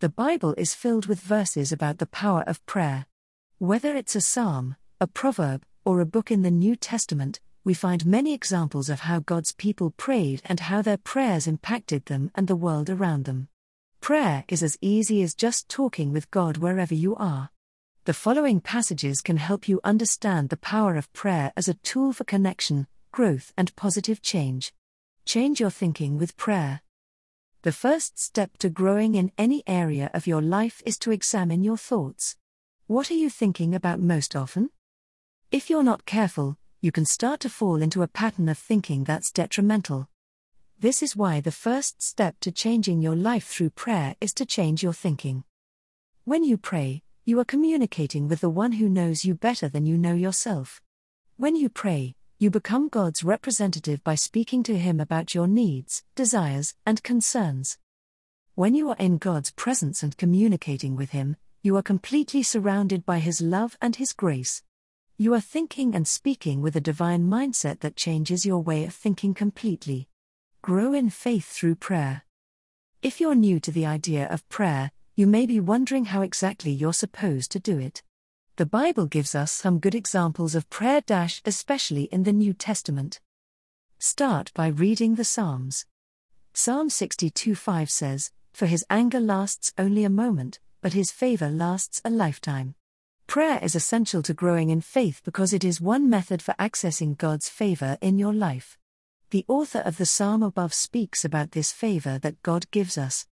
The Bible is filled with verses about the power of prayer. Whether it's a psalm, a proverb, or a book in the New Testament, we find many examples of how God's people prayed and how their prayers impacted them and the world around them. Prayer is as easy as just talking with God wherever you are. The following passages can help you understand the power of prayer as a tool for connection, growth, and positive change. Change your thinking with prayer. The first step to growing in any area of your life is to examine your thoughts. What are you thinking about most often? If you're not careful, you can start to fall into a pattern of thinking that's detrimental. This is why the first step to changing your life through prayer is to change your thinking. When you pray, you are communicating with the one who knows you better than you know yourself. When you pray, you become God's representative by speaking to Him about your needs, desires, and concerns. When you are in God's presence and communicating with Him, you are completely surrounded by His love and His grace. You are thinking and speaking with a divine mindset that changes your way of thinking completely. Grow in faith through prayer. If you're new to the idea of prayer, you may be wondering how exactly you're supposed to do it. The Bible gives us some good examples of prayer, especially in the New Testament. Start by reading the Psalms. Psalm 62 5 says, For his anger lasts only a moment, but his favor lasts a lifetime. Prayer is essential to growing in faith because it is one method for accessing God's favor in your life. The author of the psalm above speaks about this favor that God gives us.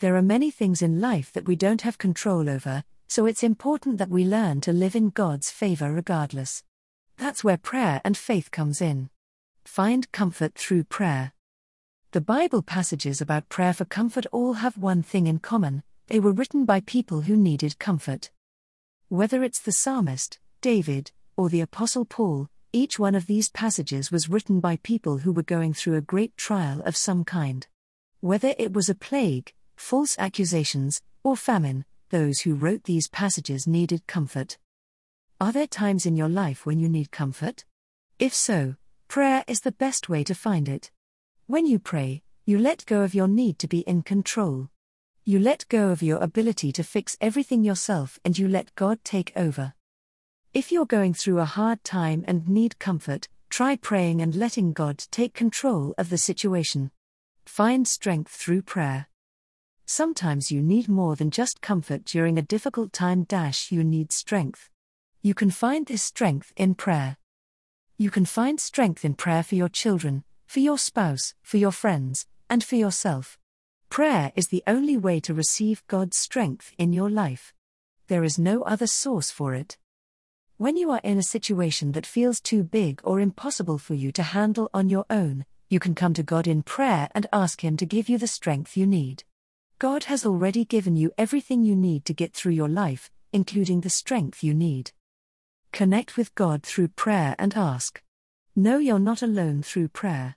There are many things in life that we don't have control over, so it's important that we learn to live in God's favor regardless. That's where prayer and faith comes in. Find comfort through prayer. The Bible passages about prayer for comfort all have one thing in common they were written by people who needed comfort. Whether it's the psalmist, David, or the Apostle Paul, each one of these passages was written by people who were going through a great trial of some kind. Whether it was a plague, false accusations, or famine, those who wrote these passages needed comfort. Are there times in your life when you need comfort? If so, prayer is the best way to find it. When you pray, you let go of your need to be in control. You let go of your ability to fix everything yourself and you let God take over. If you're going through a hard time and need comfort, try praying and letting God take control of the situation. Find strength through prayer. Sometimes you need more than just comfort during a difficult time dash you need strength. You can find this strength in prayer. You can find strength in prayer for your children, for your spouse, for your friends, and for yourself. Prayer is the only way to receive God's strength in your life. There is no other source for it. When you are in a situation that feels too big or impossible for you to handle on your own, you can come to God in prayer and ask Him to give you the strength you need. God has already given you everything you need to get through your life, including the strength you need. Connect with God through prayer and ask. Know you're not alone through prayer.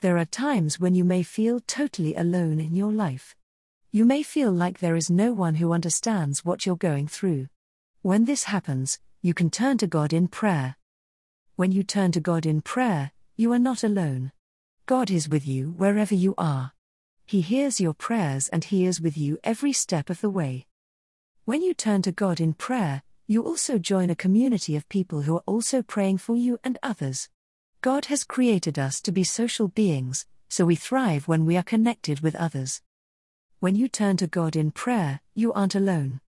There are times when you may feel totally alone in your life. You may feel like there is no one who understands what you're going through. When this happens, you can turn to God in prayer. When you turn to God in prayer, you are not alone. God is with you wherever you are. He hears your prayers and He is with you every step of the way. When you turn to God in prayer, you also join a community of people who are also praying for you and others. God has created us to be social beings, so we thrive when we are connected with others. When you turn to God in prayer, you aren't alone.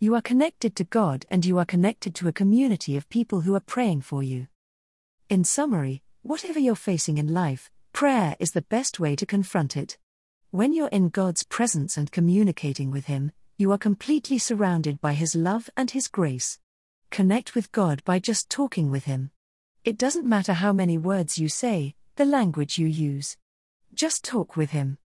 You are connected to God and you are connected to a community of people who are praying for you. In summary, whatever you're facing in life, prayer is the best way to confront it. When you're in God's presence and communicating with Him, you are completely surrounded by His love and His grace. Connect with God by just talking with Him. It doesn't matter how many words you say, the language you use. Just talk with Him.